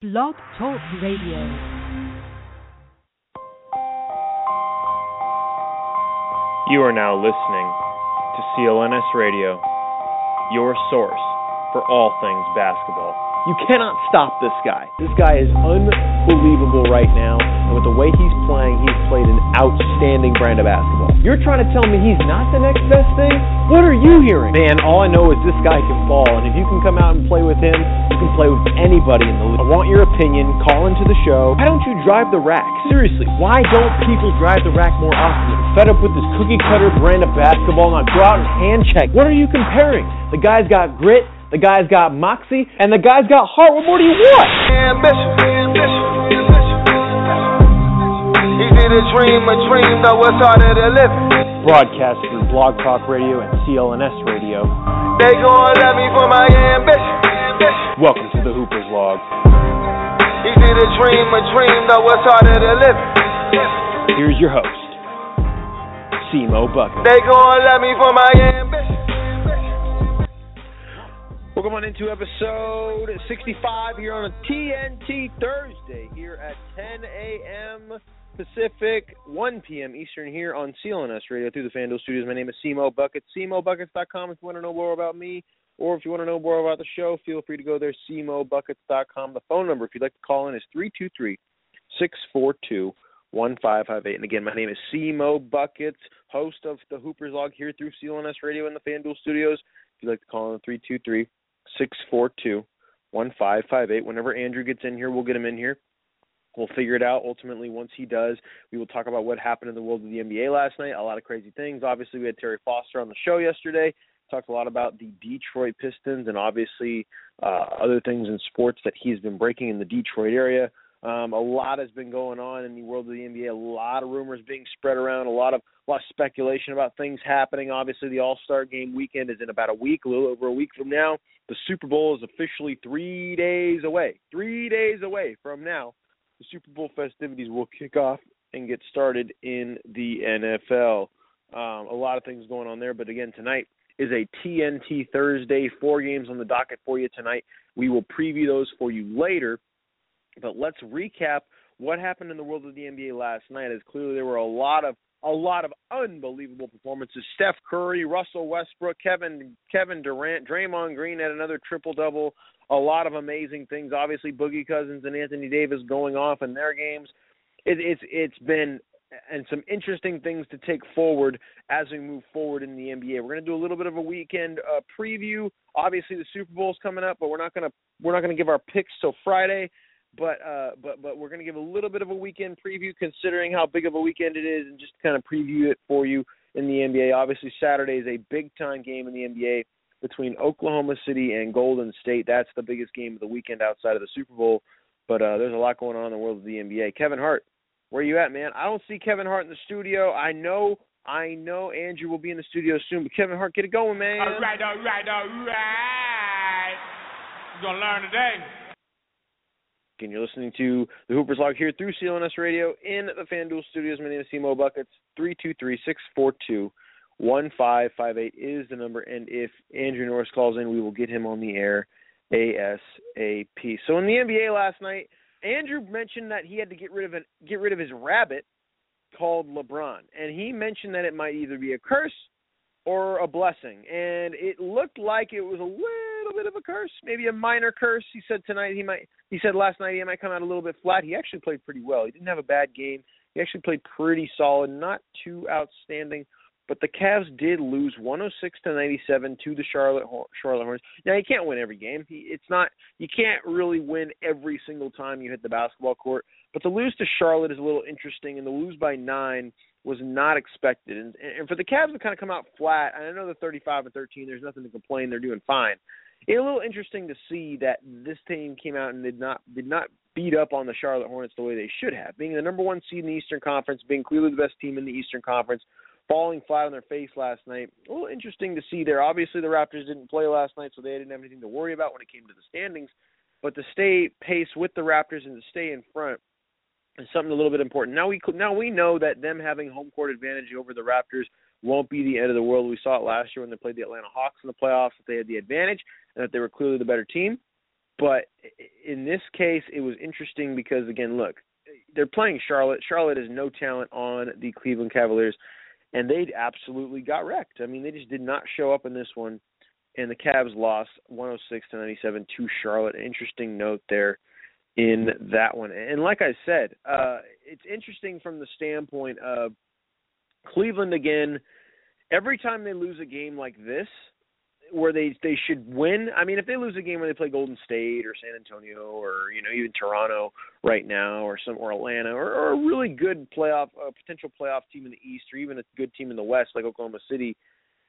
Blog Talk Radio. You are now listening to CLNS Radio, your source for all things basketball. You cannot stop this guy. This guy is unbelievable right now, and with the way he's playing, he's played an outstanding brand of basketball. You're trying to tell me he's not the next best thing? What are you hearing? Man, all I know is this guy can ball, and if you can come out and play with him, you can play with anybody in the league. I want your opinion. Call into the show. Why don't you drive the rack? Seriously, why don't people drive the rack more often? I'm fed up with this cookie cutter brand of basketball. Now go out and hand check. What are you comparing? The guy's got grit. The guy's got moxie, and the guy's got heart. What more do you want? Ambition, ambition. Easy to dream a dream, though it's harder to live. Broadcast through Blog Talk Radio and CLNS Radio. They gon' love me for my ambition. Welcome to the Hooper's Log. Easy to dream a dream, though it's harder to live. Here's your host, Cmo Bucket. They gon' love me for my ambition. Welcome on into episode 65 here on a TNT Thursday here at 10 a.m. Pacific, 1 p.m. Eastern here on CLNS Radio through the FanDuel Studios. My name is Cmo Buckets. CmoBuckets.com if you want to know more about me or if you want to know more about the show, feel free to go there, CmoBuckets.com. The phone number, if you'd like to call in, is 323 642 1558. And again, my name is Cmo Buckets, host of the Hoopers Log here through CLNS Radio in the FanDuel Studios. If you'd like to call in, 323 642 1558. Whenever Andrew gets in here, we'll get him in here. We'll figure it out. Ultimately, once he does, we will talk about what happened in the world of the NBA last night. A lot of crazy things. Obviously, we had Terry Foster on the show yesterday. Talked a lot about the Detroit Pistons and obviously uh, other things in sports that he's been breaking in the Detroit area. Um, a lot has been going on in the world of the NBA. A lot of rumors being spread around. A lot of a lot of speculation about things happening. Obviously, the All Star Game weekend is in about a week, a little over a week from now. The Super Bowl is officially three days away. Three days away from now, the Super Bowl festivities will kick off and get started in the NFL. Um, a lot of things going on there, but again, tonight is a TNT Thursday. Four games on the docket for you tonight. We will preview those for you later. But let's recap what happened in the world of the NBA last night. As clearly there were a lot of a lot of unbelievable performances. Steph Curry, Russell Westbrook, Kevin Kevin Durant, Draymond Green had another triple double. A lot of amazing things. Obviously, Boogie Cousins and Anthony Davis going off in their games. It, it's it's been and some interesting things to take forward as we move forward in the NBA. We're going to do a little bit of a weekend uh, preview. Obviously, the Super Bowl's coming up, but we're not going to we're not going to give our picks till Friday but uh, but but we're going to give a little bit of a weekend preview, considering how big of a weekend it is, and just kind of preview it for you in the NBA. Obviously, Saturday is a big time game in the NBA between Oklahoma City and Golden State. That's the biggest game of the weekend outside of the Super Bowl. But uh, there's a lot going on in the world of the NBA. Kevin Hart, where you at, man? I don't see Kevin Hart in the studio. I know. I know Andrew will be in the studio soon, but Kevin Hart, get it going, man. All right, all right, all right. You're gonna learn today. Again, you're listening to the Hoopers Log here through CLNS Radio in the FanDuel Studios. My name is Cmo Buckets. 323-642-1558 is the number. And if Andrew Norris calls in, we will get him on the air ASAP. So in the NBA last night, Andrew mentioned that he had to get rid of an, get rid of his rabbit called LeBron. And he mentioned that it might either be a curse or a blessing. And it looked like it was a little bit of a curse, maybe a minor curse. He said tonight he might he said last night he might come out a little bit flat. He actually played pretty well. He didn't have a bad game. He actually played pretty solid, not too outstanding. But the Cavs did lose 106 to 97 to the Charlotte Charlotte Hornets. Now you can't win every game. It's not you can't really win every single time you hit the basketball court. But to lose to Charlotte is a little interesting, and to lose by nine was not expected. And, and for the Cavs to kind of come out flat, I know they're 35 and 13. There's nothing to complain. They're doing fine. It's a little interesting to see that this team came out and did not did not beat up on the Charlotte Hornets the way they should have, being the number one seed in the Eastern Conference, being clearly the best team in the Eastern Conference, falling flat on their face last night. A little interesting to see there. Obviously, the Raptors didn't play last night, so they didn't have anything to worry about when it came to the standings. But to stay pace with the Raptors and to stay in front is something a little bit important. Now we now we know that them having home court advantage over the Raptors won't be the end of the world. We saw it last year when they played the Atlanta Hawks in the playoffs that they had the advantage and that they were clearly the better team. But in this case, it was interesting because again, look, they're playing Charlotte. Charlotte has no talent on the Cleveland Cavaliers, and they absolutely got wrecked. I mean, they just did not show up in this one, and the Cavs lost 106 to 97 to Charlotte. Interesting note there in that one. And like I said, uh, it's interesting from the standpoint of Cleveland again. Every time they lose a game like this, where they they should win. I mean, if they lose a game where they play Golden State or San Antonio or you know even Toronto right now or some or Atlanta or, or a really good playoff a potential playoff team in the East or even a good team in the West like Oklahoma City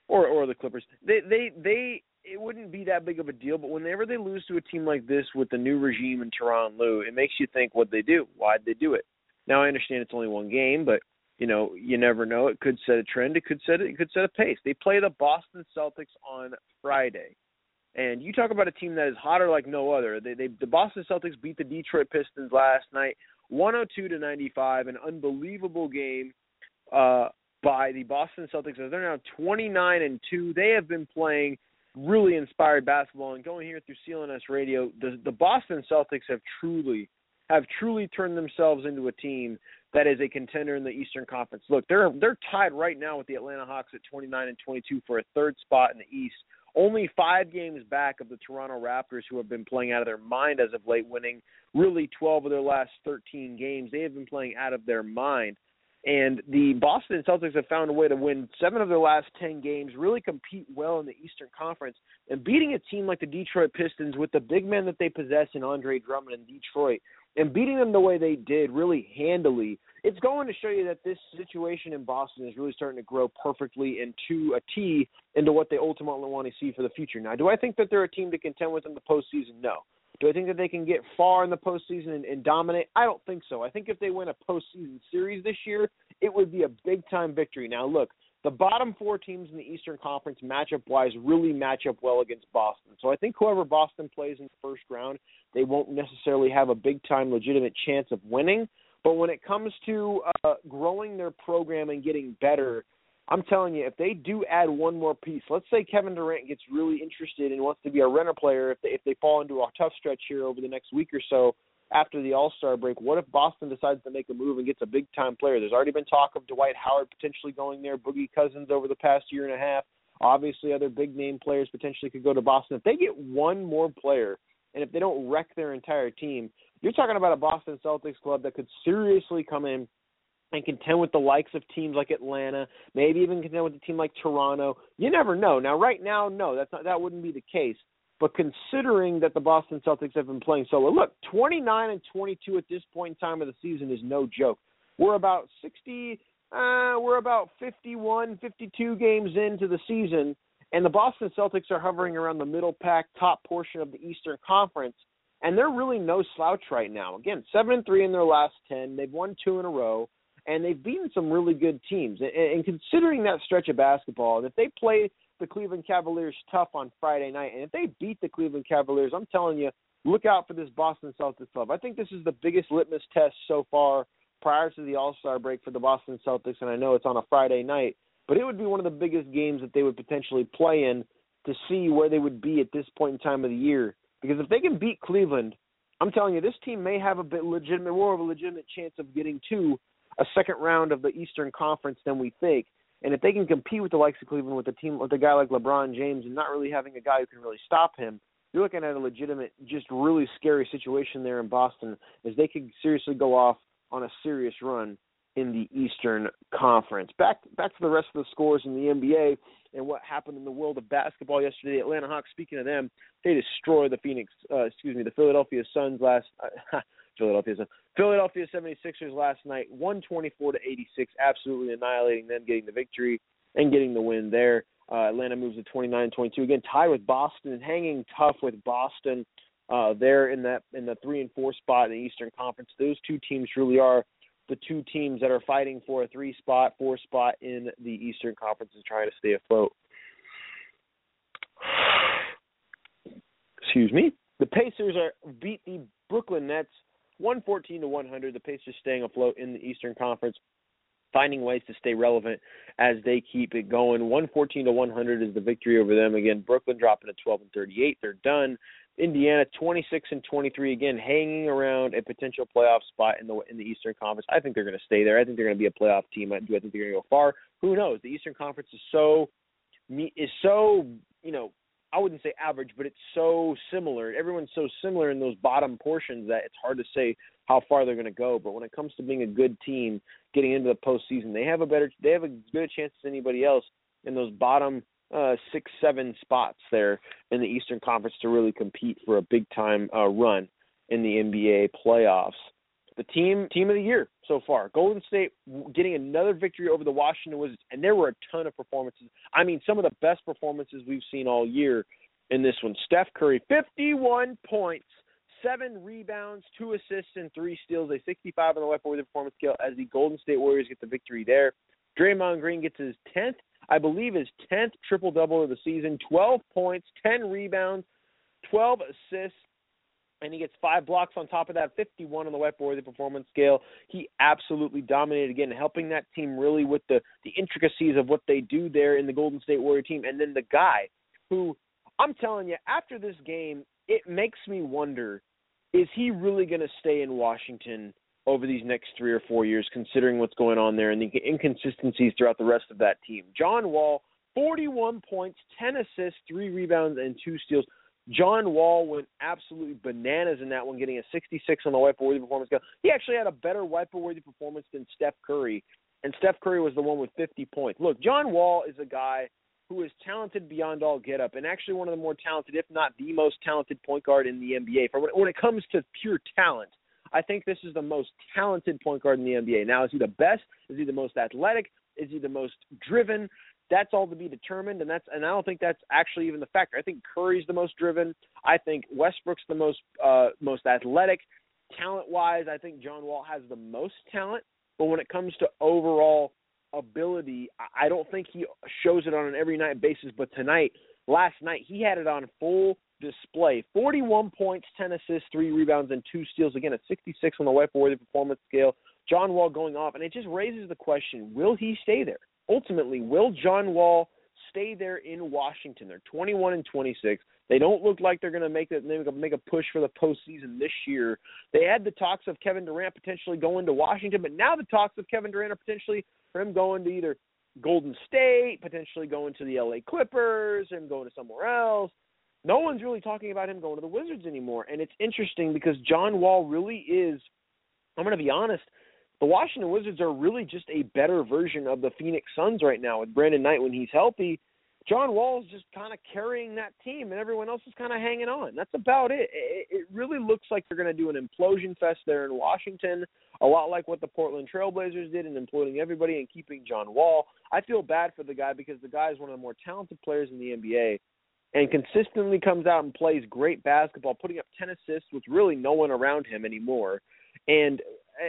or or the Clippers, they they they it wouldn't be that big of a deal. But whenever they lose to a team like this with the new regime in Tyronn Lue, it makes you think what they do. Why'd they do it? Now I understand it's only one game, but you know, you never know. It could set a trend. It could set it could set a pace. They play the Boston Celtics on Friday. And you talk about a team that is hotter like no other. They, they the Boston Celtics beat the Detroit Pistons last night, 102 to 95, an unbelievable game uh, by the Boston Celtics. They're now 29 and two. They have been playing really inspired basketball. And going here through CLNS Radio, the the Boston Celtics have truly have truly turned themselves into a team that is a contender in the Eastern Conference. Look, they're they're tied right now with the Atlanta Hawks at 29 and 22 for a third spot in the East. Only five games back of the Toronto Raptors, who have been playing out of their mind as of late, winning really 12 of their last 13 games. They have been playing out of their mind. And the Boston Celtics have found a way to win seven of their last 10 games, really compete well in the Eastern Conference, and beating a team like the Detroit Pistons with the big men that they possess in Andre Drummond in Detroit, and beating them the way they did, really handily, it's going to show you that this situation in Boston is really starting to grow perfectly into a T into what they ultimately want to see for the future. Now, do I think that they're a team to contend with in the postseason? No. Do I think that they can get far in the postseason and, and dominate? I don't think so. I think if they win a postseason series this year, it would be a big time victory. Now, look, the bottom four teams in the Eastern Conference matchup wise really match up well against Boston. So I think whoever Boston plays in the first round, they won't necessarily have a big time legitimate chance of winning. But when it comes to uh, growing their program and getting better, I'm telling you, if they do add one more piece, let's say Kevin Durant gets really interested and wants to be a renter player, if they if they fall into a tough stretch here over the next week or so after the All Star break, what if Boston decides to make a move and gets a big time player? There's already been talk of Dwight Howard potentially going there, Boogie Cousins over the past year and a half. Obviously, other big name players potentially could go to Boston. If they get one more player, and if they don't wreck their entire team, you're talking about a Boston Celtics club that could seriously come in and contend with the likes of teams like Atlanta, maybe even contend with a team like Toronto. You never know. Now, right now, no, that's not that wouldn't be the case. But considering that the Boston Celtics have been playing so well, look, 29 and 22 at this point in time of the season is no joke. We're about 60, uh, we're about 51, 52 games into the season, and the Boston Celtics are hovering around the middle pack, top portion of the Eastern Conference, and they're really no slouch right now. Again, seven and three in their last ten. They've won two in a row and they've beaten some really good teams. And, and considering that stretch of basketball, if they play the Cleveland Cavaliers tough on Friday night, and if they beat the Cleveland Cavaliers, I'm telling you, look out for this Boston Celtics club. I think this is the biggest litmus test so far prior to the All Star break for the Boston Celtics, and I know it's on a Friday night, but it would be one of the biggest games that they would potentially play in to see where they would be at this point in time of the year. Because if they can beat Cleveland, I'm telling you, this team may have a bit legitimate, more of a legitimate chance of getting to a second round of the Eastern Conference than we think. And if they can compete with the likes of Cleveland with a team with a guy like LeBron James and not really having a guy who can really stop him, you're looking at a legitimate, just really scary situation there in Boston as they could seriously go off on a serious run in the Eastern Conference. Back back to the rest of the scores in the NBA and what happened in the world of basketball yesterday. Atlanta Hawks. Speaking of them, they destroyed the Phoenix. Uh, excuse me, the Philadelphia Suns last. Uh, Philadelphia Suns. Philadelphia 76ers last night, 124 to 86, absolutely annihilating them, getting the victory and getting the win there. Uh, Atlanta moves to 29-22 again, tied with Boston, and hanging tough with Boston. Uh, there in that in the three and four spot in the Eastern Conference. Those two teams really are the two teams that are fighting for a three spot, four spot in the Eastern Conference and trying to stay afloat. Excuse me. The Pacers are beat the Brooklyn Nets 114 to 100. The Pacers staying afloat in the Eastern Conference, finding ways to stay relevant as they keep it going. 114 to 100 is the victory over them. Again, Brooklyn dropping to 12 and 38. They're done. Indiana 26 and 23 again, hanging around a potential playoff spot in the in the Eastern Conference. I think they're going to stay there. I think they're going to be a playoff team. I do. I think they're going to go far. Who knows? The Eastern Conference is so is so you know I wouldn't say average, but it's so similar. Everyone's so similar in those bottom portions that it's hard to say how far they're going to go. But when it comes to being a good team, getting into the postseason, they have a better, they have a good chance as anybody else in those bottom uh, six, seven spots there in the Eastern Conference to really compete for a big time uh, run in the NBA playoffs. The team team of the year so far, Golden State getting another victory over the Washington Wizards, and there were a ton of performances. I mean, some of the best performances we've seen all year in this one. Steph Curry, 51 points, seven rebounds, two assists, and three steals, a 65 on the White Warrior performance scale as the Golden State Warriors get the victory there. Draymond Green gets his 10th I believe his 10th triple double of the season 12 points, 10 rebounds, 12 assists, and he gets five blocks on top of that, 51 on the White Boy, the performance scale. He absolutely dominated again, helping that team really with the, the intricacies of what they do there in the Golden State Warrior team. And then the guy who, I'm telling you, after this game, it makes me wonder is he really going to stay in Washington over these next three or four years, considering what's going on there and the inconsistencies throughout the rest of that team. John Wall, 41 points, 10 assists, three rebounds, and two steals. John Wall went absolutely bananas in that one, getting a 66 on the wiper worthy performance. He actually had a better wiper worthy performance than Steph Curry, and Steph Curry was the one with 50 points. Look, John Wall is a guy who is talented beyond all get up, and actually one of the more talented, if not the most talented point guard in the NBA. For when it comes to pure talent, I think this is the most talented point guard in the NBA. Now, is he the best? Is he the most athletic? Is he the most driven? That's all to be determined, and that's and I don't think that's actually even the factor. I think Curry's the most driven. I think Westbrook's the most uh, most athletic. Talent wise, I think John Wall has the most talent. But when it comes to overall ability, I don't think he shows it on an every night basis. But tonight, last night, he had it on full display. 41 points, 10 assists, 3 rebounds, and 2 steals. Again, a 66 on the White Worthy performance scale. John Wall going off. And it just raises the question will he stay there? Ultimately, will John Wall stay there in Washington? They're 21 and 26. They don't look like they're going to make it make a push for the postseason this year. They had the talks of Kevin Durant potentially going to Washington, but now the talks of Kevin Durant are potentially for him going to either Golden State, potentially going to the LA Clippers, him going to somewhere else no one's really talking about him going to the Wizards anymore. And it's interesting because John Wall really is, I'm going to be honest, the Washington Wizards are really just a better version of the Phoenix Suns right now with Brandon Knight when he's healthy. John Wall is just kind of carrying that team, and everyone else is kind of hanging on. That's about it. It, really looks like they're going to do an implosion fest there in Washington, a lot like what the Portland Trailblazers did in imploding everybody and keeping John Wall. I feel bad for the guy because the guy is one of the more talented players in the NBA, and consistently comes out and plays great basketball, putting up 10 assists with really no one around him anymore. And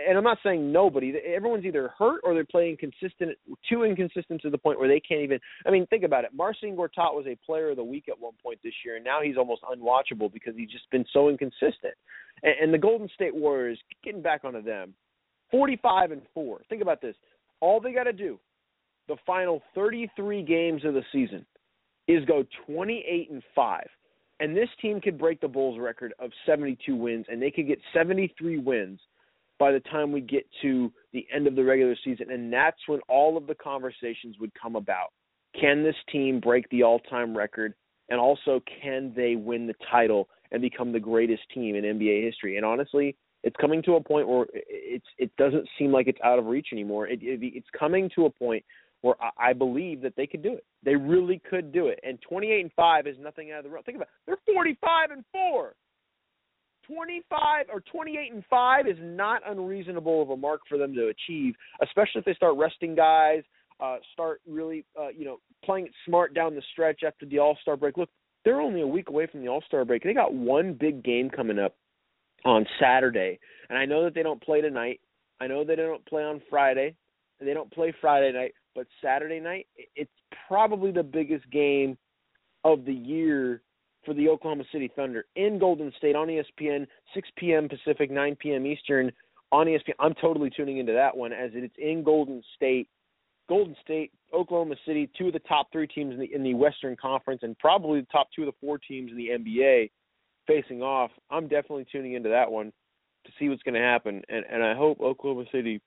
and I'm not saying nobody. Everyone's either hurt or they're playing consistent, too inconsistent to the point where they can't even. I mean, think about it. Marcin Gortat was a player of the week at one point this year, and now he's almost unwatchable because he's just been so inconsistent. And, and the Golden State Warriors, getting back onto them, 45 and four. Think about this. All they got to do, the final 33 games of the season, is go 28 and 5. And this team could break the Bulls record of 72 wins and they could get 73 wins by the time we get to the end of the regular season and that's when all of the conversations would come about. Can this team break the all-time record and also can they win the title and become the greatest team in NBA history? And honestly, it's coming to a point where it's it doesn't seem like it's out of reach anymore. It, it, it's coming to a point where I, I believe that they could do it. They really could do it. And 28 and 5 is nothing out of the realm. Think about it. They're 45 and 4. 25 or 28 and 5 is not unreasonable of a mark for them to achieve, especially if they start resting guys, uh, start really, uh, you know, playing it smart down the stretch after the All Star break. Look, they're only a week away from the All Star break. They got one big game coming up on Saturday, and I know that they don't play tonight. I know they don't play on Friday. They don't play Friday night, but Saturday night, it's probably the biggest game of the year for the Oklahoma City Thunder in Golden State on ESPN, 6 p.m. Pacific, 9 p.m. Eastern on ESPN. I'm totally tuning into that one as it's in Golden State. Golden State, Oklahoma City, two of the top three teams in the in the Western Conference, and probably the top two of the four teams in the NBA. facing off. I'm definitely tuning into that one to see what's going to happen, and and I hope Oklahoma City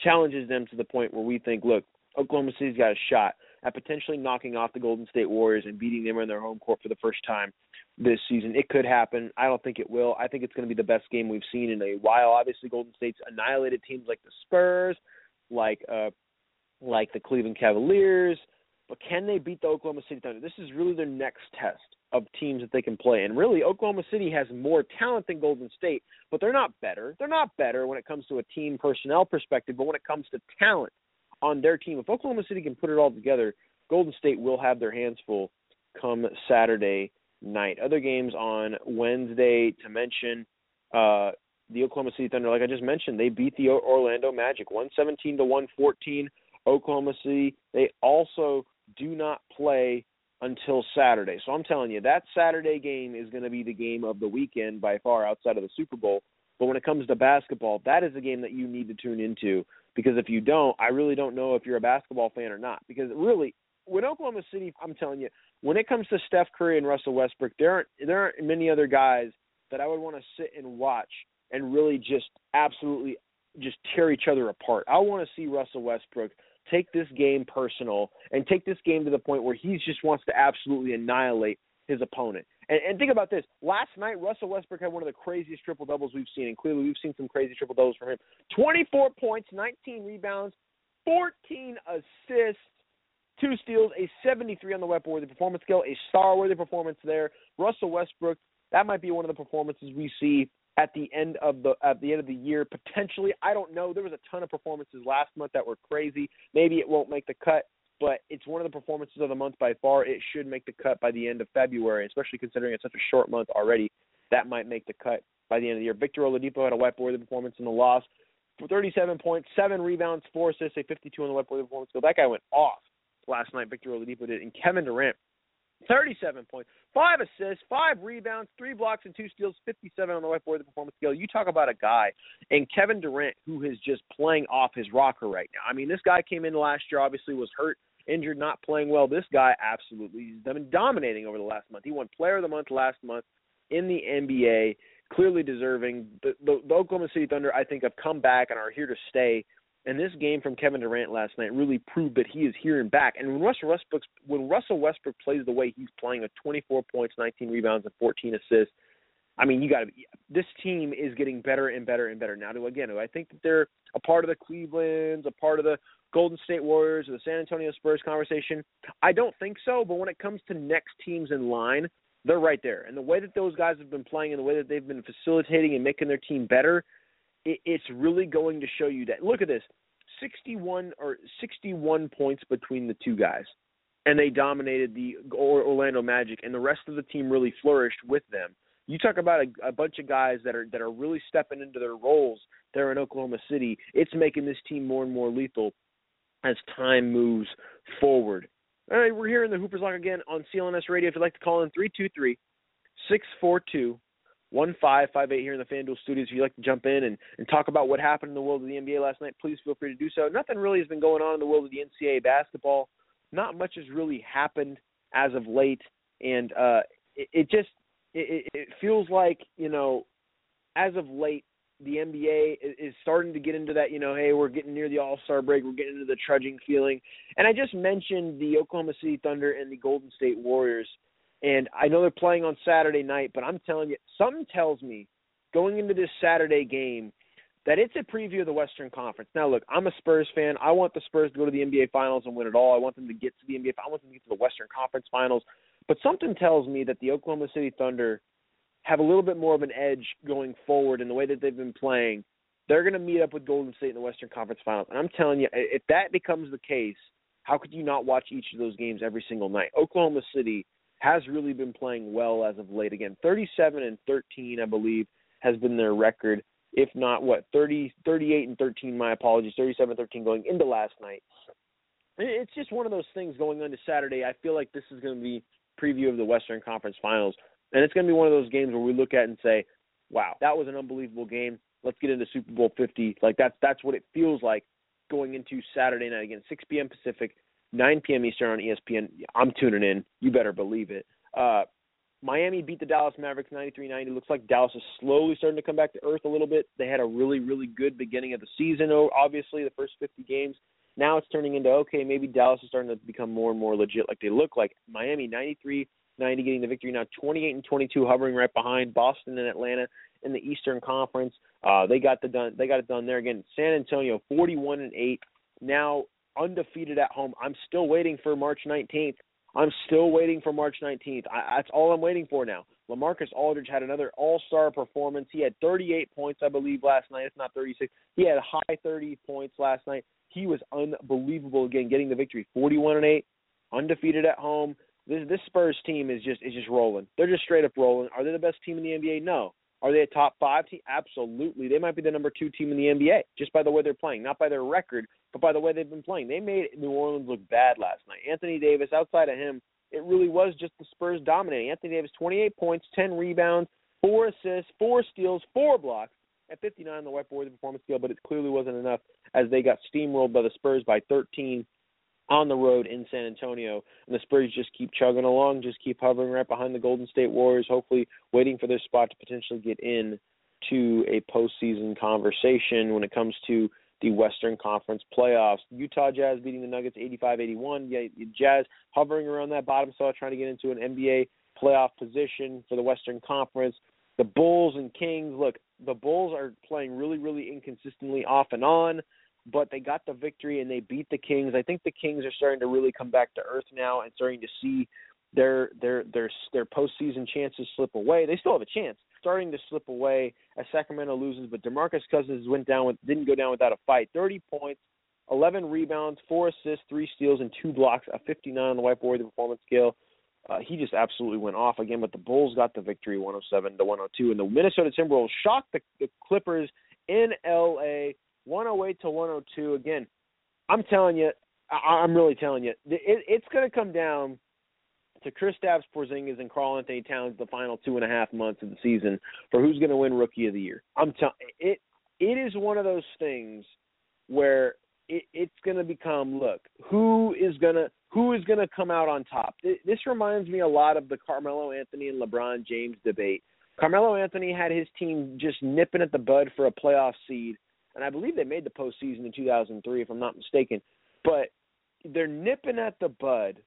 challenges them to the point where we think, look, Oklahoma City's got a shot at potentially knocking off the Golden State Warriors and beating them in their home court for the first time this season. It could happen. I don't think it will. I think it's going to be the best game we've seen in a while. Obviously, Golden State's annihilated teams like the Spurs, like uh, like the Cleveland Cavaliers. But can they beat the Oklahoma City Thunder? This is really their next test of teams that they can play. And really, Oklahoma City has more talent than Golden State, but they're not better. They're not better when it comes to a team personnel perspective, but when it comes to talent on their team, if Oklahoma City can put it all together, Golden State will have their hands full come Saturday night. Other games on Wednesday to mention uh, the Oklahoma City Thunder, like I just mentioned, they beat the Orlando Magic 117 to 114. Oklahoma City, they also do not play until Saturday. So I'm telling you, that Saturday game is going to be the game of the weekend by far outside of the Super Bowl. But when it comes to basketball, that is a game that you need to tune into because if you don't, I really don't know if you're a basketball fan or not. Because really, when Oklahoma City, I'm telling you, when it comes to Steph Curry and Russell Westbrook, there aren't there aren't many other guys that I would want to sit and watch and really just absolutely just tear each other apart. I want to see Russell Westbrook take this game personal and take this game to the point where he just wants to absolutely annihilate his opponent. And, and think about this. Last night, Russell Westbrook had one of the craziest triple doubles we've seen, and clearly we've seen some crazy triple doubles from him. 24 points, 19 rebounds, 14 assists, two steals, a 73 on the Web worthy performance scale, a star worthy performance there. Russell Westbrook, that might be one of the performances we see at the end of the at the end of the year potentially. I don't know. There was a ton of performances last month that were crazy. Maybe it won't make the cut, but it's one of the performances of the month by far. It should make the cut by the end of February, especially considering it's such a short month already. That might make the cut by the end of the year. Victor Oladipo had a wipe-worthy performance in the loss. For 37 points, seven rebounds, four assists, a 52 on the wipe-worthy performance. So that guy went off last night. Victor Oladipo did, and Kevin Durant 37 points, five assists, five rebounds, three blocks, and two steals, 57 on the whiteboard, performance scale. You talk about a guy, and Kevin Durant, who is just playing off his rocker right now. I mean, this guy came in last year, obviously was hurt, injured, not playing well. This guy absolutely has been dominating over the last month. He won Player of the Month last month in the NBA, clearly deserving. The, the, the Oklahoma City Thunder, I think, have come back and are here to stay and this game from Kevin Durant last night really proved that he is here and back. And when Russell Westbrook when Russell Westbrook plays the way he's playing, at 24 points, 19 rebounds, and 14 assists, I mean, you got to. This team is getting better and better and better. Now, do again, do I think that they're a part of the Cleveland's, a part of the Golden State Warriors or the San Antonio Spurs conversation? I don't think so. But when it comes to next teams in line, they're right there. And the way that those guys have been playing and the way that they've been facilitating and making their team better, it, it's really going to show you that. Look at this: 61 or 61 points between the two guys, and they dominated the Orlando Magic, and the rest of the team really flourished with them. You talk about a, a bunch of guys that are that are really stepping into their roles there in Oklahoma City. It's making this team more and more lethal as time moves forward. All right, we're here in the Hoopers Log again on CLNS Radio. If you'd like to call in, 323 642 1558 here in the FanDuel studios. If you'd like to jump in and, and talk about what happened in the world of the NBA last night, please feel free to do so. Nothing really has been going on in the world of the NCAA basketball. Not much has really happened as of late, and uh, it, it just it, it feels like you know, as of late, the NBA is starting to get into that, you know, hey, we're getting near the All Star break, we're getting into the trudging feeling. And I just mentioned the Oklahoma City Thunder and the Golden State Warriors. And I know they're playing on Saturday night, but I'm telling you, something tells me going into this Saturday game that it's a preview of the Western Conference. Now, look, I'm a Spurs fan. I want the Spurs to go to the NBA Finals and win it all. I want them to get to the NBA. I want them to get to the Western Conference Finals. But something tells me that the Oklahoma City Thunder have a little bit more of an edge going forward in the way that they've been playing. They're going to meet up with Golden State in the Western Conference Finals. And I'm telling you, if that becomes the case, how could you not watch each of those games every single night? Oklahoma City – has really been playing well as of late. Again, 37 and 13, I believe, has been their record. If not, what 30, 38 and 13. My apologies, 37 13 going into last night. It's just one of those things going into Saturday. I feel like this is going to be preview of the Western Conference Finals, and it's going to be one of those games where we look at and say, "Wow, that was an unbelievable game." Let's get into Super Bowl 50. Like that's that's what it feels like going into Saturday night again, 6 p.m. Pacific, 9 p.m. Eastern on ESPN. I'm tuning in. You better believe it. Uh, Miami beat the Dallas Mavericks 93-90. Looks like Dallas is slowly starting to come back to earth a little bit. They had a really, really good beginning of the season. Obviously, the first 50 games. Now it's turning into okay, maybe Dallas is starting to become more and more legit, like they look like. Miami 93-90 getting the victory. Now 28 and 22, hovering right behind Boston and Atlanta in the Eastern Conference. Uh, they got the done. They got it done there again. San Antonio 41 and 8. Now undefeated at home. I'm still waiting for March 19th I'm still waiting for March 19th. I, that's all I'm waiting for now. LaMarcus Aldridge had another All-Star performance. He had 38 points, I believe, last night. If not 36, he had high 30 points last night. He was unbelievable again, getting the victory, 41 and 8, undefeated at home. This this Spurs team is just is just rolling. They're just straight up rolling. Are they the best team in the NBA? No. Are they a top five team? Absolutely. They might be the number two team in the NBA just by the way they're playing, not by their record, but by the way they've been playing. They made New Orleans look bad last night. Anthony Davis, outside of him, it really was just the Spurs dominating. Anthony Davis, 28 points, 10 rebounds, four assists, four steals, four blocks at 59 on the whiteboard, the performance scale, but it clearly wasn't enough as they got steamrolled by the Spurs by 13 on the road in San Antonio. And the Spurs just keep chugging along, just keep hovering right behind the Golden State Warriors, hopefully waiting for their spot to potentially get in to a postseason conversation when it comes to the Western Conference playoffs. Utah Jazz beating the Nuggets 85-81. Yeah, Jazz hovering around that bottom spot, trying to get into an NBA playoff position for the Western Conference. The Bulls and Kings, look, the Bulls are playing really, really inconsistently off and on but they got the victory and they beat the Kings. I think the Kings are starting to really come back to earth now and starting to see their their their their postseason chances slip away. They still have a chance, starting to slip away as Sacramento loses. But Demarcus Cousins went down with didn't go down without a fight. Thirty points, eleven rebounds, four assists, three steals, and two blocks. A fifty-nine on the whiteboard, the performance scale. Uh, he just absolutely went off again. But the Bulls got the victory, 107 to 102, and the Minnesota Timberwolves shocked the, the Clippers in L.A. 108 to 102. Again, I'm telling you, I, I'm really telling you, it, it's going to come down to Chris Kristaps Porzingis and Karl-Anthony Towns the final two and a half months of the season for who's going to win Rookie of the Year. I'm telling it. It is one of those things where it, it's going to become look who is going to who is going to come out on top. This reminds me a lot of the Carmelo Anthony and LeBron James debate. Carmelo Anthony had his team just nipping at the bud for a playoff seed and I believe they made the postseason in 2003, if I'm not mistaken. But they're nipping at the bud.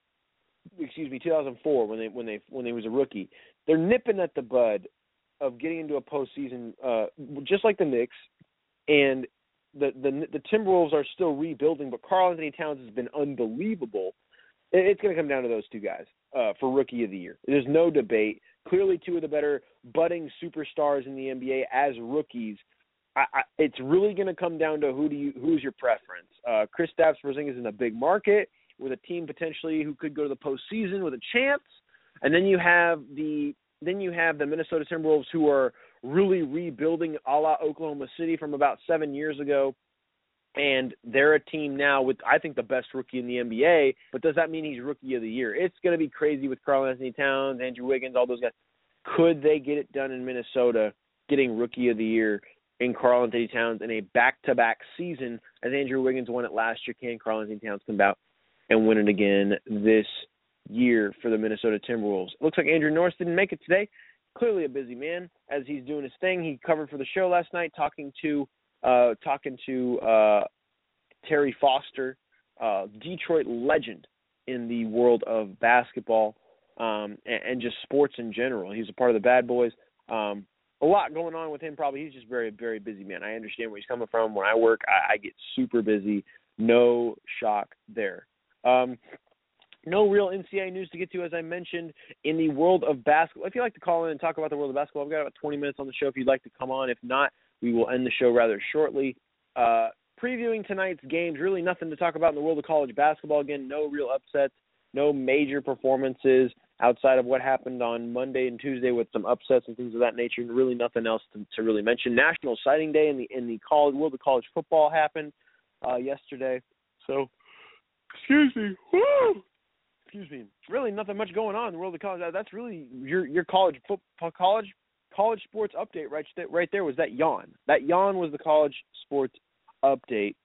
Excuse me, 2004 when they when they when they was a rookie. They're nipping at the bud of getting into a postseason, uh, just like the Knicks, and the the the Timberwolves are still rebuilding. But Karl-Anthony Towns has been unbelievable. It's going to come down to those two guys uh, for Rookie of the Year. There's no debate. Clearly, two of the better budding superstars in the NBA as rookies I, I, it's really going to come down to who do you who's your preference. Uh, Kristaps Porzingis in a big market with a team potentially who could go to the postseason with a chance, and then you have the then you have the Minnesota Timberwolves who are really rebuilding a la Oklahoma City from about seven years ago. And they're a team now with, I think, the best rookie in the NBA. But does that mean he's rookie of the year? It's going to be crazy with Karl-Anthony Towns, Andrew Wiggins, all those guys. Could they get it done in Minnesota, getting rookie of the year? In Karl-Anthony Towns in a back-to-back season as Andrew Wiggins won it last year. Can Karl-Anthony Towns come out and win it again this year for the Minnesota Timberwolves? It looks like Andrew Norris didn't make it today. Clearly a busy man as he's doing his thing. He covered for the show last night, talking to uh, talking to uh, Terry Foster, uh, Detroit legend in the world of basketball um, and, and just sports in general. He's a part of the Bad Boys. Um, a lot going on with him. Probably he's just very very busy man. I understand where he's coming from. When I work, I, I get super busy. No shock there. Um, no real NCAA news to get to, as I mentioned, in the world of basketball. If you'd like to call in and talk about the world of basketball, I've got about 20 minutes on the show if you'd like to come on. If not, we will end the show rather shortly. Uh, previewing tonight's games, really nothing to talk about in the world of college basketball. Again, no real upsets, no major performances outside of what happened on Monday and Tuesday with some upsets and things of that nature, and really nothing else to, to really mention. National Signing Day in the in the college world of college football happened uh, yesterday. So, excuse me, woo, excuse me. Really, nothing much going on in the world of college. That's really your your college football college college sports update right right there was that yawn. That yawn was the college sports update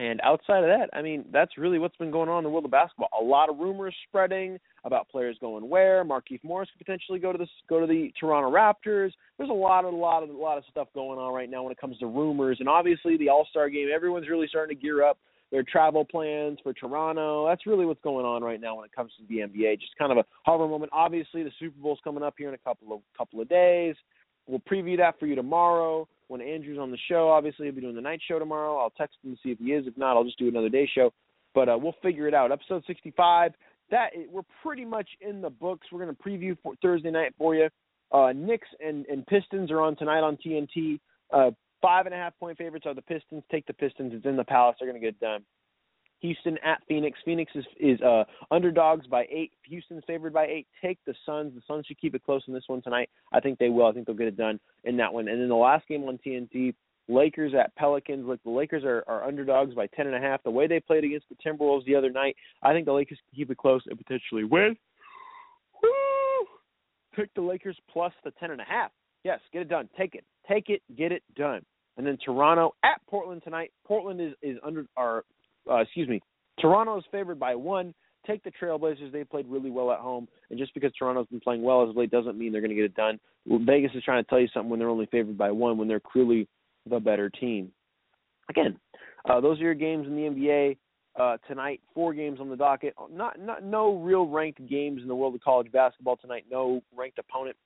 And outside of that, I mean, that's really what's been going on in the world of basketball. A lot of rumors spreading about players going where. Markieff Morris could potentially go to the go to the Toronto Raptors. There's a lot, of, a lot of, a lot of stuff going on right now when it comes to rumors. And obviously, the All Star game, everyone's really starting to gear up their travel plans for Toronto. That's really what's going on right now when it comes to the NBA. Just kind of a hover moment. Obviously, the Super Bowl's coming up here in a couple of couple of days. We'll preview that for you tomorrow when Andrew's on the show. Obviously, he'll be doing the night show tomorrow. I'll text him to see if he is. If not, I'll just do another day show. But uh, we'll figure it out. Episode 65. That we're pretty much in the books. We're going to preview for Thursday night for you. Uh, Knicks and, and Pistons are on tonight on TNT. Uh, five and a half point favorites are the Pistons. Take the Pistons. It's in the Palace. They're going to get it done. Houston at Phoenix. Phoenix is is uh, underdogs by eight. Houston's favored by eight. Take the Suns. The Suns should keep it close in this one tonight. I think they will. I think they'll get it done in that one. And then the last game on TNT, Lakers at Pelicans. Look, the Lakers are, are underdogs by ten and a half. The way they played against the Timberwolves the other night, I think the Lakers can keep it close and potentially win. Woo! Pick the Lakers plus the ten and a half. Yes, get it done. Take it. Take it. Get it done. And then Toronto at Portland tonight. Portland is is under are uh, excuse me, Toronto is favored by one. Take the Trailblazers; they played really well at home, and just because Toronto's been playing well as of late doesn't mean they're going to get it done. Vegas is trying to tell you something when they're only favored by one, when they're clearly the better team. Again, uh, those are your games in the NBA uh, tonight. Four games on the docket. Not, not no real ranked games in the world of college basketball tonight. No ranked opponent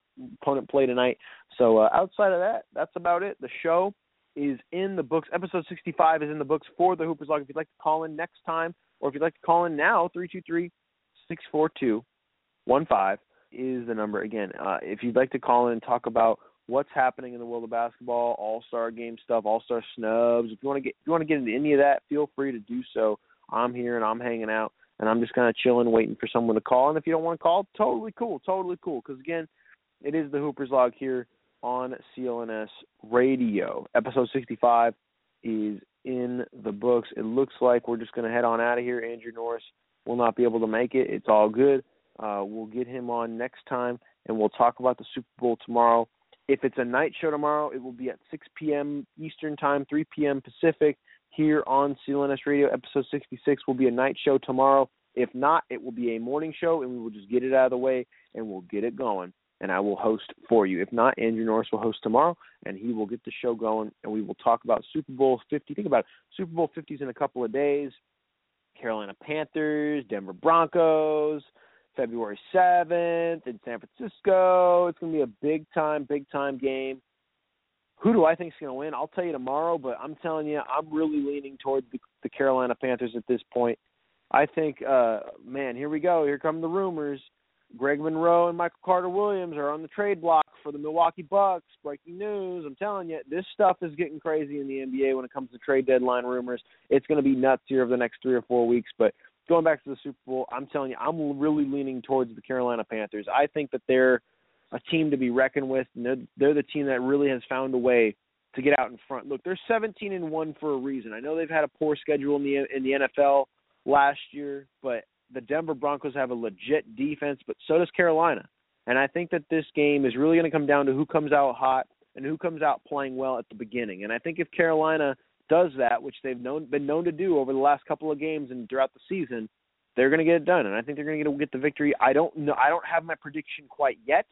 opponent play tonight. So uh, outside of that, that's about it. The show is in the books. Episode 65 is in the books for the Hoopers Log. If you'd like to call in next time, or if you'd like to call in now, 323 642 15 is the number. Again, uh, if you'd like to call in and talk about what's happening in the world of basketball, All Star game stuff, All Star snubs, if you want to get if you want to get into any of that, feel free to do so. I'm here and I'm hanging out and I'm just kind of chilling, waiting for someone to call. And if you don't want to call, totally cool, totally cool. Because again, it is the Hoopers Log here on CLNS Radio. Episode 65 is in the books. It looks like we're just going to head on out of here. Andrew Norris will not be able to make it. It's all good. Uh, we'll get him on next time, and we'll talk about the Super Bowl tomorrow. If it's a night show tomorrow, it will be at 6 p.m. Eastern Time, 3 p.m. Pacific, here on CLNS Radio. Episode 66 will be a night show tomorrow. If not, it will be a morning show, and we will just get it out of the way, and we'll get it going and I will host for you. If not, Andrew Norris will host tomorrow, and he will get the show going, and we will talk about Super Bowl 50. Think about it. Super Bowl 50s in a couple of days. Carolina Panthers, Denver Broncos, February 7th in San Francisco. It's going to be a big time, big time game. Who do I think is going to win? I'll tell you tomorrow, but I'm telling you, I'm really leaning toward the, the Carolina Panthers at this point. I think, uh, man, here we go. Here come the rumors. Greg Monroe and Michael Carter Williams are on the trade block for the Milwaukee Bucks. Breaking news. I'm telling you, this stuff is getting crazy in the NBA when it comes to trade deadline rumors. It's going to be nuts here over the next three or four weeks. But going back to the Super Bowl, I'm telling you, I'm really leaning towards the Carolina Panthers. I think that they're a team to be reckoned with. And they're, they're the team that really has found a way to get out in front. Look, they're 17 and one for a reason. I know they've had a poor schedule in the in the NFL last year, but the Denver Broncos have a legit defense, but so does Carolina. And I think that this game is really going to come down to who comes out hot and who comes out playing well at the beginning. And I think if Carolina does that, which they've known been known to do over the last couple of games and throughout the season, they're going to get it done. And I think they're going to get, the victory. I don't know. I don't have my prediction quite yet,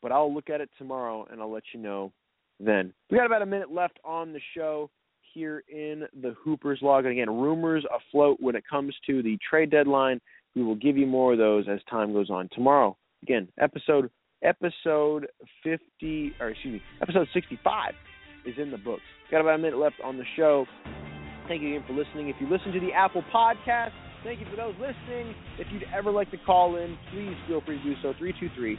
but I'll look at it tomorrow and I'll let you know then. We got about a minute left on the show here in the Hoopers log. And again, rumors afloat when it comes to the trade deadline. We will give you more of those as time goes on. Tomorrow, again, episode episode 50 or excuse me, episode 65 is in the books. Got about a minute left on the show. Thank you again for listening. If you listen to the Apple Podcast, thank you for those listening. If you'd ever like to call in, please feel free to do so. 323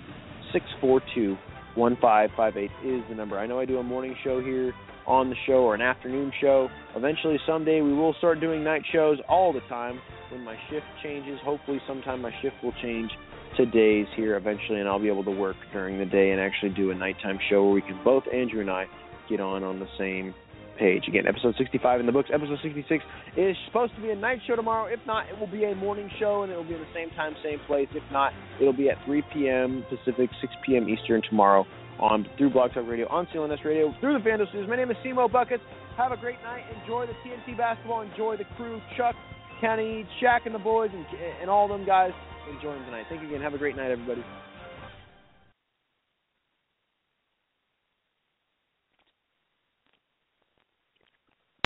642 1558 is the number. I know I do a morning show here on the show or an afternoon show. Eventually, someday, we will start doing night shows all the time when my shift changes. Hopefully, sometime my shift will change to days here eventually, and I'll be able to work during the day and actually do a nighttime show where we can both, Andrew and I, get on on the same page. Again, episode 65 in the books. Episode 66 is supposed to be a night show tomorrow. If not, it will be a morning show, and it will be in the same time, same place. If not, it'll be at 3 p.m. Pacific, 6 p.m. Eastern tomorrow on through Blog Talk Radio, on CLNS Radio, through the FanDuel Studios. My name is Cmo Buckets. Have a great night. Enjoy the TNT basketball. Enjoy the crew, Chuck, Kenny, Shaq, and the boys, and, and all them guys enjoying tonight. Thank you again. Have a great night, everybody.